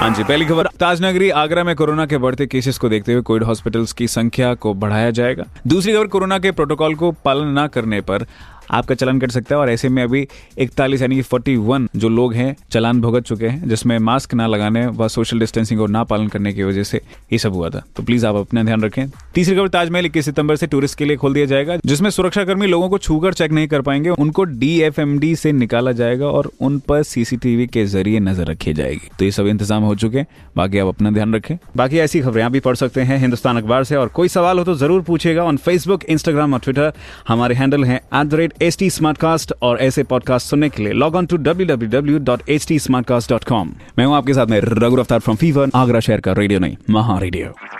हाँ जी, पहली खबर, ताजनगरी, आगरा में कोरोना के बढ़ते केसेस को देखते हुए कोविड हॉस्पिटल्स की संख्या को बढ़ाया जाएगा। दूसरी खबर, कोरोना के प्रोटोकॉल को पालन न करने पर आपका चलान कट सकता है और ऐसे में अभी इकतालीस, यानी कि फोर्टी वन जो लोग हैं, चलान भुगत चुके हैं, जिसमें मास्क ना लगाने व सोशल डिस्टेंसिंग और ना पालन करने की वजह से ये सब हुआ था। तो प्लीज़ आप अपना ध्यान रखें। तीसरी खबर, ताजमहल इक्कीस सितंबर से टूरिस्ट के लिए खोल दिया जाएगा, जिसमें सुरक्षाकर्मी लोगों को छूकर चेक नहीं कर पाएँगे। उनको डीएफएमडी से निकाला जाएगा और उन पर सीसीटीवी के ज़रिए नज़र रखी जाएगी। तो ये सब इंतज़ाम हो चुके हैं। बाकी आप अपना ध्यान रखें। बाकी ऐसी खबरें आप भी पढ़ सकते हैं हिंदुस्तान अखबार से। और कोई सवाल हो तो ज़रूर पूछेगा ऑन फेसबुक इंस्टाग्राम और ट्विटर हमारे हैंडल है एट और ऐसे पॉडकास्ट सुनने के लिए लॉग ऑन टू डब्ल्यू मैं हूँ आपके साथ में रघु रफ्तार फ्रॉम फीवर आगरा शहर का रेडियो नहीं महा रेडियो